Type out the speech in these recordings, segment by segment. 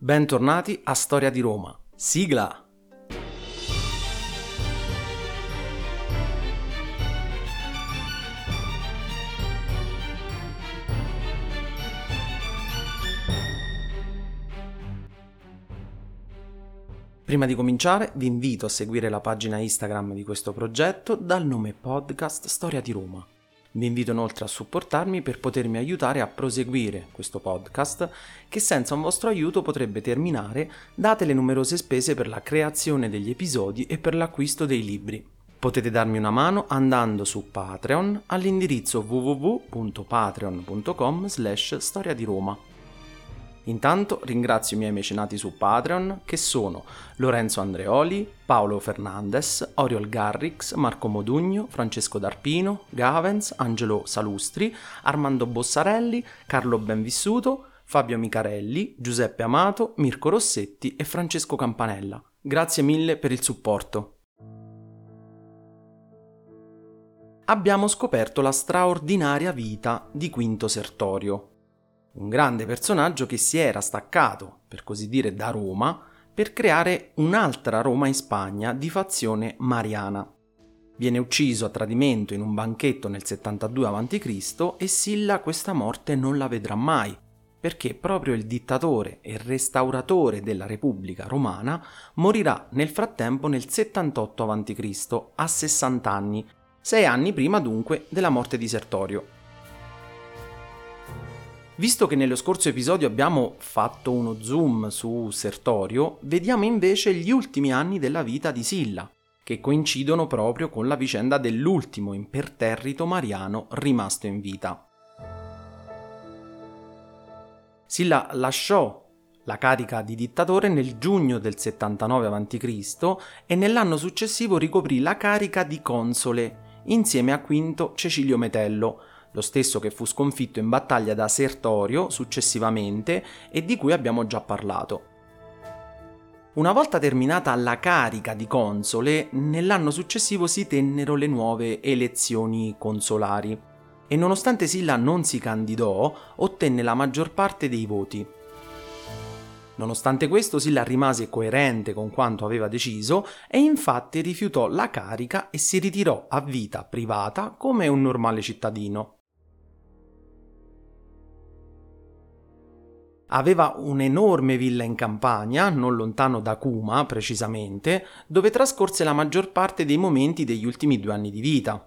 Bentornati a Storia di Roma. Sigla! Prima di cominciare vi invito a seguire la pagina Instagram di questo progetto dal nome podcast Storia di Roma. Vi invito inoltre a supportarmi per potermi aiutare a proseguire questo podcast che senza un vostro aiuto potrebbe terminare date le numerose spese per la creazione degli episodi e per l'acquisto dei libri. Potete darmi una mano andando su Patreon all'indirizzo www.patreon.com slash storia di Roma. Intanto ringrazio i miei mecenati su Patreon che sono Lorenzo Andreoli, Paolo Fernandez, Oriol Garrix, Marco Modugno, Francesco D'Arpino, Gavens, Angelo Salustri, Armando Bossarelli, Carlo Benvissuto, Fabio Micarelli, Giuseppe Amato, Mirko Rossetti e Francesco Campanella. Grazie mille per il supporto. Abbiamo scoperto la straordinaria vita di Quinto Sertorio, un grande personaggio che si era staccato, per così dire, da Roma per creare un'altra Roma in Spagna di fazione mariana. Viene ucciso a tradimento in un banchetto nel 72 a.C. e Silla questa morte non la vedrà mai, perché proprio il dittatore e restauratore della Repubblica romana morirà nel frattempo nel 78 a.C., a 60 anni, sei anni prima dunque della morte di Sertorio. Visto che nello scorso episodio abbiamo fatto uno zoom su Sertorio, vediamo invece gli ultimi anni della vita di Silla, che coincidono proprio con la vicenda dell'ultimo imperterrito mariano rimasto in vita. Silla lasciò la carica di dittatore nel giugno del 79 a.C. e nell'anno successivo ricoprì la carica di console insieme a Quinto Cecilio Metello, lo stesso che fu sconfitto in battaglia da Sertorio successivamente e di cui abbiamo già parlato. Una volta terminata la carica di console, nell'anno successivo si tennero le nuove elezioni consolari e nonostante Silla non si candidò, ottenne la maggior parte dei voti. Nonostante questo, Silla rimase coerente con quanto aveva deciso e infatti rifiutò la carica e si ritirò a vita privata come un normale cittadino. Aveva un'enorme villa in campagna, non lontano da Cuma precisamente, dove trascorse la maggior parte dei momenti degli ultimi due anni di vita.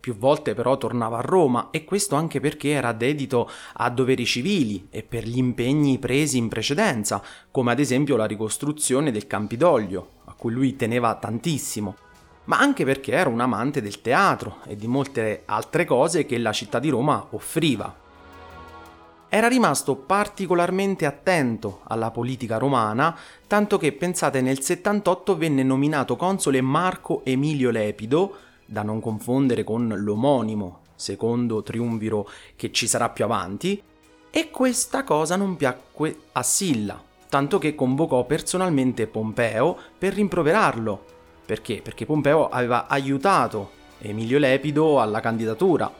Più volte però tornava a Roma e questo anche perché era dedito a doveri civili e per gli impegni presi in precedenza, come ad esempio la ricostruzione del Campidoglio, a cui lui teneva tantissimo, ma anche perché era un amante del teatro e di molte altre cose che la città di Roma offriva era rimasto particolarmente attento alla politica romana, tanto che pensate nel 78 venne nominato console Marco Emilio Lepido, da non confondere con l'omonimo secondo triumviro che ci sarà più avanti, e questa cosa non piacque a Silla, tanto che convocò personalmente Pompeo per rimproverarlo. Perché? Perché Pompeo aveva aiutato Emilio Lepido alla candidatura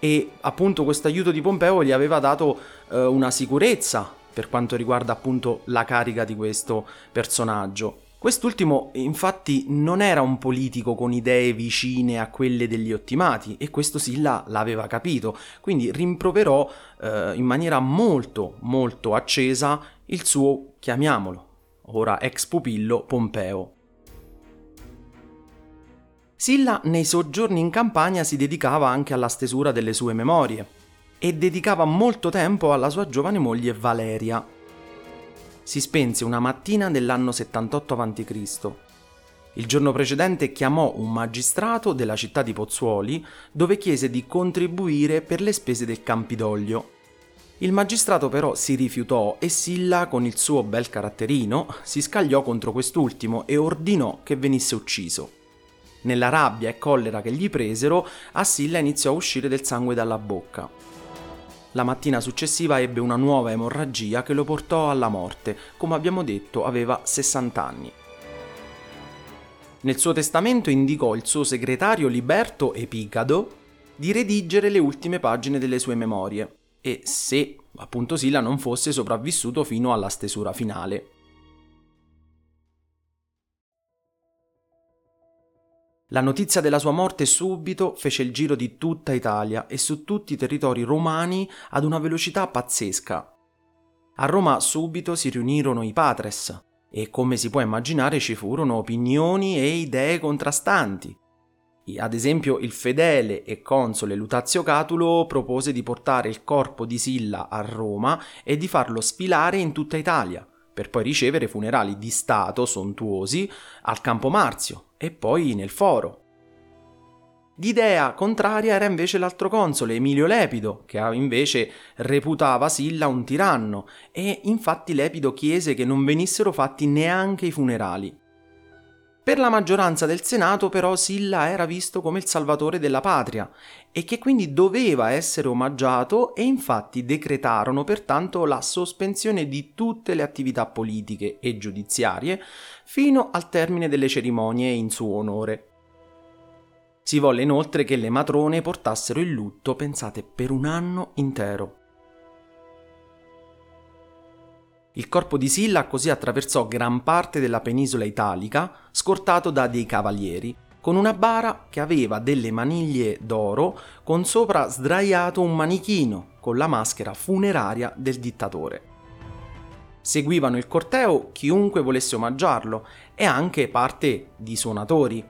e appunto questo aiuto di Pompeo gli aveva dato eh, una sicurezza per quanto riguarda appunto la carica di questo personaggio. Quest'ultimo infatti non era un politico con idee vicine a quelle degli ottimati e questo Silla l'aveva capito, quindi rimproverò eh, in maniera molto molto accesa il suo, chiamiamolo, ora ex pupillo Pompeo. Silla nei soggiorni in campagna si dedicava anche alla stesura delle sue memorie e dedicava molto tempo alla sua giovane moglie Valeria. Si spense una mattina dell'anno 78 a.C. Il giorno precedente chiamò un magistrato della città di Pozzuoli dove chiese di contribuire per le spese del Campidoglio. Il magistrato però si rifiutò e Silla, con il suo bel caratterino, si scagliò contro quest'ultimo e ordinò che venisse ucciso. Nella rabbia e collera che gli presero, a Silla iniziò a uscire del sangue dalla bocca. La mattina successiva ebbe una nuova emorragia che lo portò alla morte, come abbiamo detto aveva 60 anni. Nel suo testamento indicò il suo segretario Liberto Epicado di redigere le ultime pagine delle sue memorie e se appunto Silla non fosse sopravvissuto fino alla stesura finale. La notizia della sua morte subito fece il giro di tutta Italia e su tutti i territori romani ad una velocità pazzesca. A Roma subito si riunirono i patres e come si può immaginare ci furono opinioni e idee contrastanti. Ad esempio il fedele e console Lutazio Catulo propose di portare il corpo di Silla a Roma e di farlo sfilare in tutta Italia, per poi ricevere funerali di Stato sontuosi al Campo Marzio e poi nel foro. D'idea contraria era invece l'altro console, Emilio Lepido, che invece reputava Silla un tiranno, e infatti Lepido chiese che non venissero fatti neanche i funerali. Per la maggioranza del Senato però Silla era visto come il salvatore della patria e che quindi doveva essere omaggiato e infatti decretarono pertanto la sospensione di tutte le attività politiche e giudiziarie fino al termine delle cerimonie in suo onore. Si volle inoltre che le matrone portassero il lutto, pensate, per un anno intero. Il corpo di Silla così attraversò gran parte della penisola italica, scortato da dei cavalieri, con una bara che aveva delle maniglie d'oro con sopra sdraiato un manichino con la maschera funeraria del dittatore. Seguivano il corteo chiunque volesse omaggiarlo e anche parte di suonatori.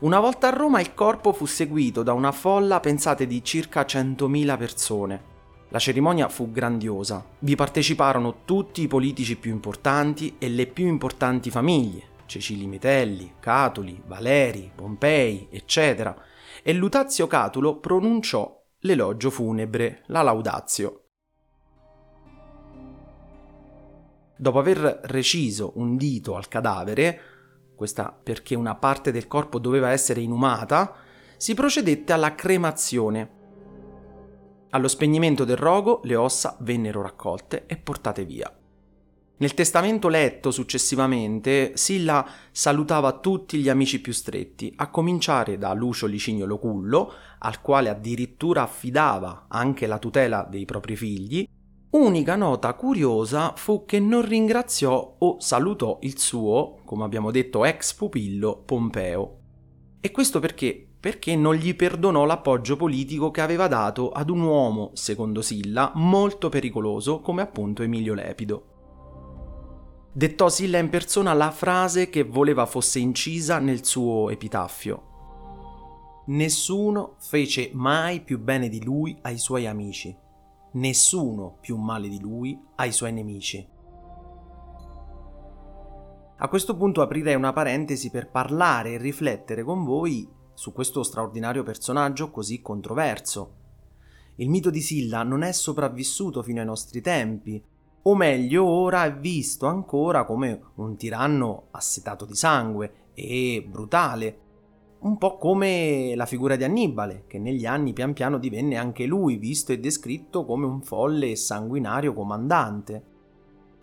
Una volta a Roma il corpo fu seguito da una folla pensate di circa 100.000 persone. La cerimonia fu grandiosa. Vi parteciparono tutti i politici più importanti e le più importanti famiglie, Cecili Metelli, Catuli, Valeri, Pompei, eccetera, e Lutazio Catulo pronunciò l'elogio funebre, la laudazio. Dopo aver reciso un dito al cadavere, questa perché una parte del corpo doveva essere inumata, si procedette alla cremazione, allo spegnimento del rogo le ossa vennero raccolte e portate via. Nel testamento letto successivamente, Silla salutava tutti gli amici più stretti, a cominciare da Lucio Licinio Locullo, al quale addirittura affidava anche la tutela dei propri figli. Unica nota curiosa fu che non ringraziò o salutò il suo, come abbiamo detto, ex pupillo Pompeo. E questo perché perché non gli perdonò l'appoggio politico che aveva dato ad un uomo, secondo Silla, molto pericoloso come appunto Emilio Lepido. Dettò Silla in persona la frase che voleva fosse incisa nel suo epitaffio. Nessuno fece mai più bene di lui ai suoi amici, nessuno più male di lui ai suoi nemici. A questo punto aprirei una parentesi per parlare e riflettere con voi su questo straordinario personaggio così controverso. Il mito di Silla non è sopravvissuto fino ai nostri tempi, o meglio ora è visto ancora come un tiranno assetato di sangue e brutale, un po' come la figura di Annibale, che negli anni pian piano divenne anche lui visto e descritto come un folle e sanguinario comandante.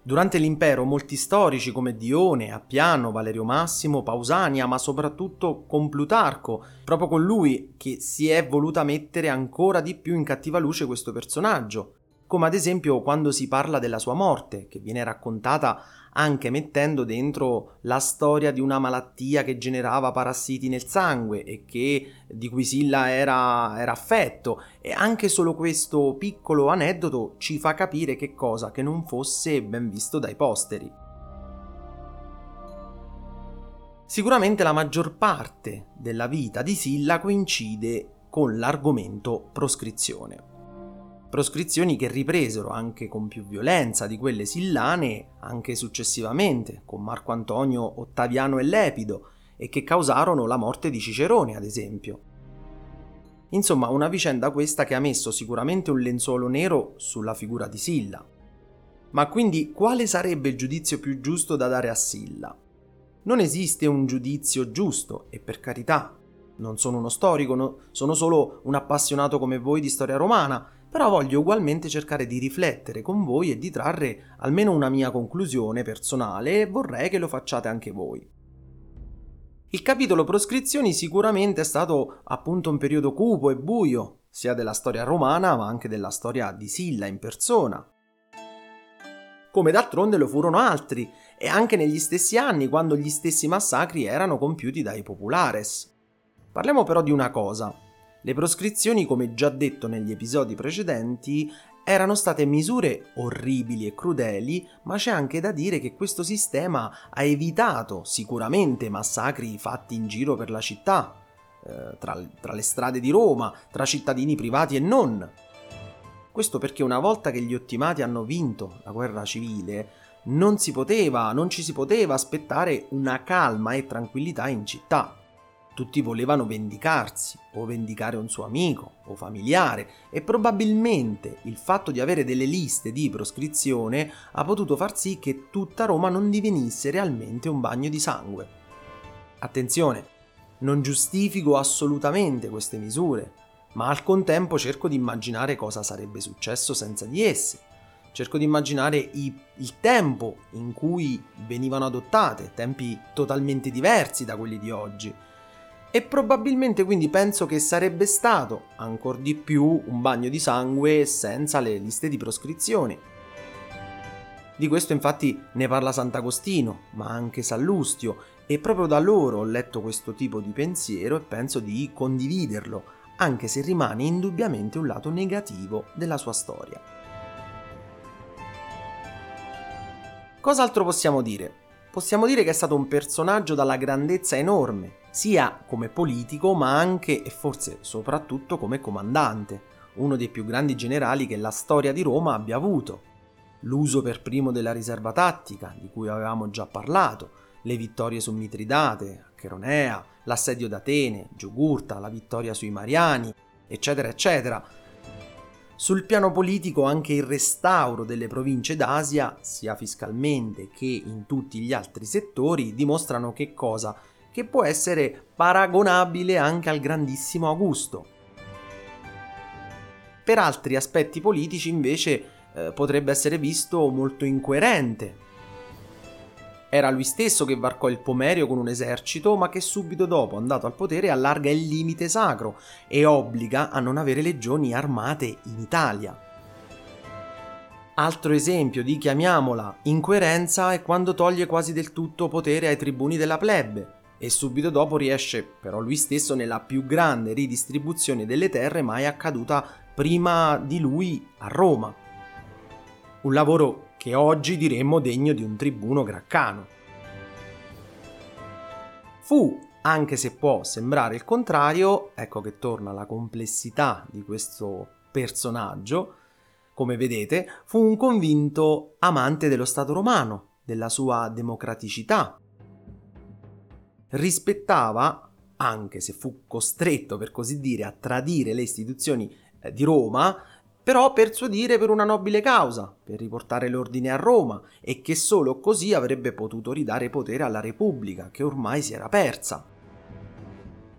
Durante l'impero molti storici come Dione, Appiano, Valerio Massimo, Pausania, ma soprattutto con Plutarco, proprio con lui che si è voluta mettere ancora di più in cattiva luce questo personaggio, come ad esempio quando si parla della sua morte, che viene raccontata anche mettendo dentro la storia di una malattia che generava parassiti nel sangue e che, di cui Silla era, era affetto. E anche solo questo piccolo aneddoto ci fa capire che cosa che non fosse ben visto dai posteri. Sicuramente la maggior parte della vita di Silla coincide con l'argomento proscrizione proscrizioni che ripresero anche con più violenza di quelle sillane anche successivamente, con Marco Antonio, Ottaviano e Lepido, e che causarono la morte di Cicerone, ad esempio. Insomma, una vicenda questa che ha messo sicuramente un lenzuolo nero sulla figura di Silla. Ma quindi quale sarebbe il giudizio più giusto da dare a Silla? Non esiste un giudizio giusto, e per carità, non sono uno storico, no, sono solo un appassionato come voi di storia romana, però voglio ugualmente cercare di riflettere con voi e di trarre almeno una mia conclusione personale e vorrei che lo facciate anche voi. Il capitolo proscrizioni sicuramente è stato appunto un periodo cupo e buio, sia della storia romana ma anche della storia di Silla in persona. Come d'altronde lo furono altri, e anche negli stessi anni quando gli stessi massacri erano compiuti dai populares. Parliamo però di una cosa. Le proscrizioni, come già detto negli episodi precedenti, erano state misure orribili e crudeli, ma c'è anche da dire che questo sistema ha evitato sicuramente massacri fatti in giro per la città, eh, tra, tra le strade di Roma, tra cittadini privati e non. Questo perché una volta che gli ottimati hanno vinto la guerra civile, non si poteva, non ci si poteva aspettare una calma e tranquillità in città. Tutti volevano vendicarsi, o vendicare un suo amico o familiare, e probabilmente il fatto di avere delle liste di proscrizione ha potuto far sì che tutta Roma non divenisse realmente un bagno di sangue. Attenzione, non giustifico assolutamente queste misure, ma al contempo cerco di immaginare cosa sarebbe successo senza di esse. Cerco di immaginare i, il tempo in cui venivano adottate, tempi totalmente diversi da quelli di oggi e probabilmente quindi penso che sarebbe stato ancora di più un bagno di sangue senza le liste di proscrizioni. Di questo infatti ne parla Sant'Agostino, ma anche Sallustio, e proprio da loro ho letto questo tipo di pensiero e penso di condividerlo, anche se rimane indubbiamente un lato negativo della sua storia. Cos'altro possiamo dire? Possiamo dire che è stato un personaggio dalla grandezza enorme, sia come politico ma anche e forse soprattutto come comandante, uno dei più grandi generali che la storia di Roma abbia avuto. L'uso per primo della riserva tattica, di cui avevamo già parlato, le vittorie su Mitridate, Cheronea, l'assedio d'Atene, Giugurta, la vittoria sui Mariani, eccetera, eccetera. Sul piano politico anche il restauro delle province d'Asia, sia fiscalmente che in tutti gli altri settori, dimostrano che cosa che può essere paragonabile anche al grandissimo Augusto. Per altri aspetti politici invece eh, potrebbe essere visto molto incoerente. Era lui stesso che varcò il Pomerio con un esercito, ma che subito dopo, andato al potere, allarga il limite sacro e obbliga a non avere legioni armate in Italia. Altro esempio di, chiamiamola, incoerenza è quando toglie quasi del tutto potere ai tribuni della plebe, e subito dopo riesce però lui stesso nella più grande ridistribuzione delle terre mai accaduta prima di lui a Roma. Un lavoro che oggi diremmo degno di un tribuno graccano. Fu, anche se può sembrare il contrario, ecco che torna la complessità di questo personaggio, come vedete, fu un convinto amante dello Stato romano, della sua democraticità, rispettava, anche se fu costretto per così dire a tradire le istituzioni eh, di Roma, però persuadire per una nobile causa, per riportare l'ordine a Roma e che solo così avrebbe potuto ridare potere alla Repubblica, che ormai si era persa.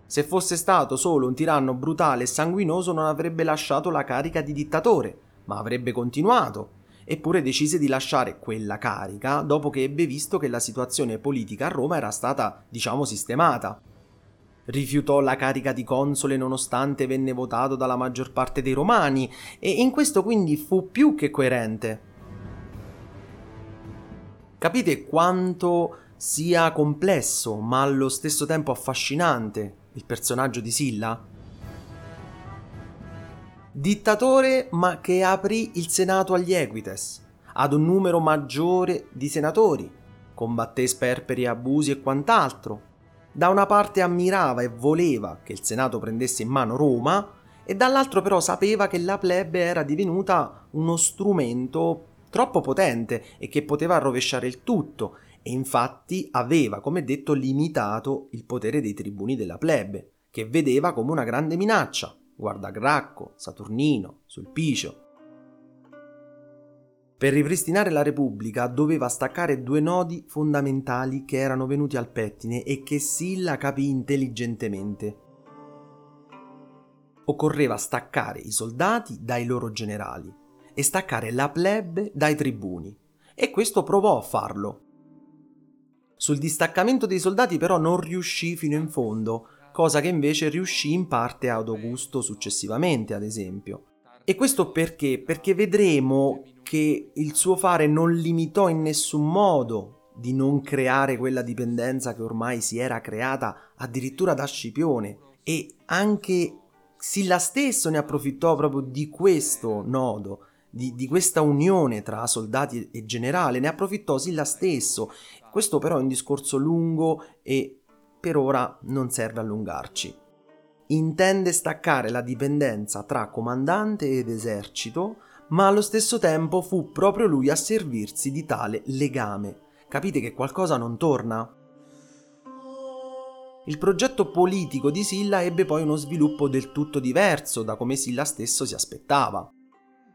Se fosse stato solo un tiranno brutale e sanguinoso non avrebbe lasciato la carica di dittatore, ma avrebbe continuato eppure decise di lasciare quella carica dopo che ebbe visto che la situazione politica a Roma era stata, diciamo, sistemata. Rifiutò la carica di console nonostante venne votato dalla maggior parte dei romani e in questo quindi fu più che coerente. Capite quanto sia complesso ma allo stesso tempo affascinante il personaggio di Silla? dittatore ma che aprì il Senato agli Equites, ad un numero maggiore di senatori, combatté sperperi abusi e quant'altro. Da una parte ammirava e voleva che il Senato prendesse in mano Roma, e dall'altro però sapeva che la plebe era divenuta uno strumento troppo potente e che poteva rovesciare il tutto, e infatti aveva, come detto, limitato il potere dei tribuni della plebe, che vedeva come una grande minaccia, guarda Gracco, Saturnino, Sulpicio. Per ripristinare la Repubblica doveva staccare due nodi fondamentali che erano venuti al pettine e che Silla capì intelligentemente. Occorreva staccare i soldati dai loro generali e staccare la plebe dai tribuni, e questo provò a farlo. Sul distaccamento dei soldati però non riuscì fino in fondo, cosa che invece riuscì in parte ad Augusto successivamente, ad esempio. E questo perché? Perché vedremo che il suo fare non limitò in nessun modo di non creare quella dipendenza che ormai si era creata addirittura da Scipione e anche Silla stesso ne approfittò proprio di questo nodo, di, di, questa unione tra soldati e generale, ne approfittò Silla stesso. Questo però è un discorso lungo e per ora non serve allungarci. Intende staccare la dipendenza tra comandante ed esercito, ma allo stesso tempo fu proprio lui a servirsi di tale legame. Capite che qualcosa non torna? Il progetto politico di Silla ebbe poi uno sviluppo del tutto diverso da come Silla stesso si aspettava.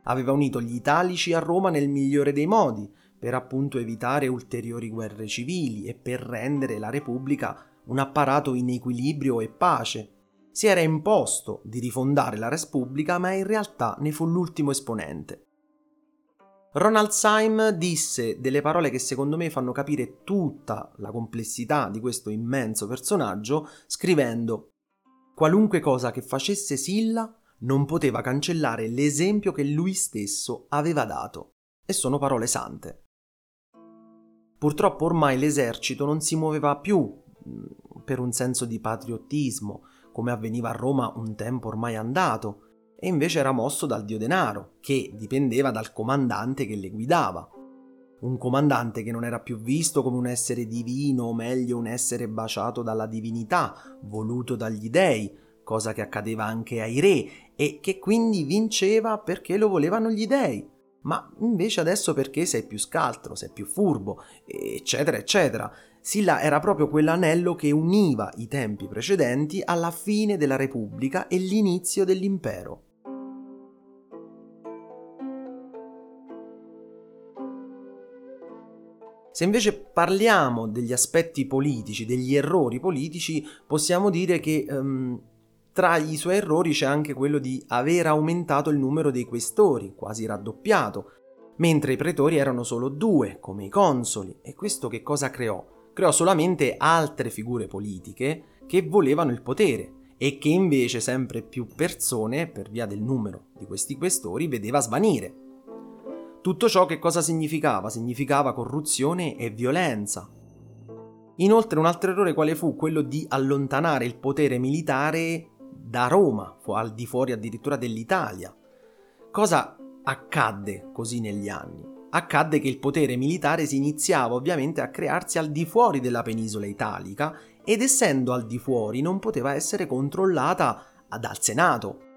Aveva unito gli italici a Roma nel migliore dei modi, per appunto evitare ulteriori guerre civili e per rendere la Repubblica un apparato in equilibrio e pace. Si era imposto di rifondare la Repubblica, ma in realtà ne fu l'ultimo esponente. Ronald Syme disse delle parole che secondo me fanno capire tutta la complessità di questo immenso personaggio, scrivendo Qualunque cosa che facesse Silla non poteva cancellare l'esempio che lui stesso aveva dato. E sono parole sante. Purtroppo ormai l'esercito non si muoveva più mm, per un senso di patriottismo, come avveniva a Roma un tempo ormai andato, e invece era mosso dal dio denaro, che dipendeva dal comandante che le guidava. Un comandante che non era più visto come un essere divino, o meglio un essere baciato dalla divinità, voluto dagli dei, cosa che accadeva anche ai re, e che quindi vinceva perché lo volevano gli dei. Ma invece adesso perché sei più scaltro, sei più furbo, eccetera, eccetera. Silla era proprio quell'anello che univa i tempi precedenti alla fine della Repubblica e l'inizio dell'impero. Se invece parliamo degli aspetti politici, degli errori politici, possiamo dire che um, tra i suoi errori c'è anche quello di aver aumentato il numero dei questori, quasi raddoppiato, mentre i pretori erano solo due, come i consoli, e questo che cosa creò? Creò solamente altre figure politiche che volevano il potere e che invece sempre più persone, per via del numero di questi questori, vedeva svanire. Tutto ciò che cosa significava? Significava corruzione e violenza. Inoltre un altro errore quale fu quello di allontanare il potere militare da Roma, al di fuori addirittura dell'Italia. Cosa accadde così negli anni? Accadde che il potere militare si iniziava ovviamente a crearsi al di fuori della penisola italica ed essendo al di fuori non poteva essere controllata dal Senato,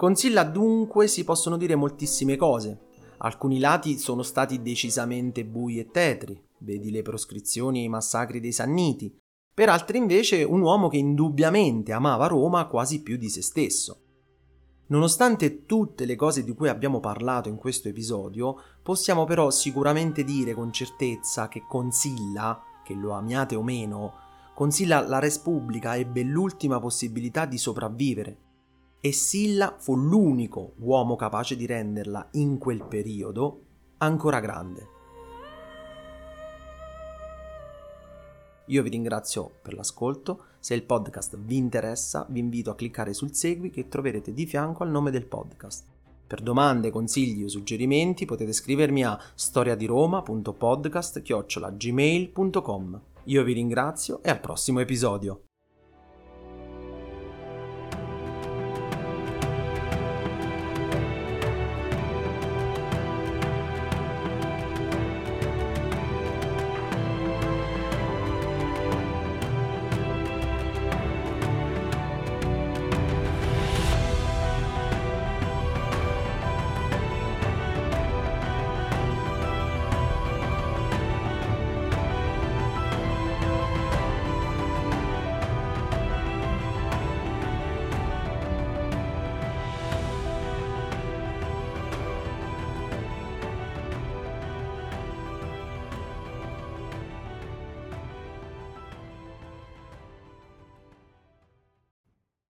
Con Silla dunque si possono dire moltissime cose. Alcuni lati sono stati decisamente bui e tetri, vedi le proscrizioni e i massacri dei Sanniti, per altri invece un uomo che indubbiamente amava Roma quasi più di se stesso. Nonostante tutte le cose di cui abbiamo parlato in questo episodio, possiamo però sicuramente dire con certezza che con Silla, che lo amiate o meno, con Silla la Repubblica ebbe l'ultima possibilità di sopravvivere e Silla fu l'unico uomo capace di renderla in quel periodo ancora grande. Io vi ringrazio per l'ascolto, se il podcast vi interessa vi invito a cliccare sul segui che troverete di fianco al nome del podcast. Per domande, consigli o suggerimenti potete scrivermi a storiadiroma.podcast.gmail.com Io vi ringrazio e al prossimo episodio.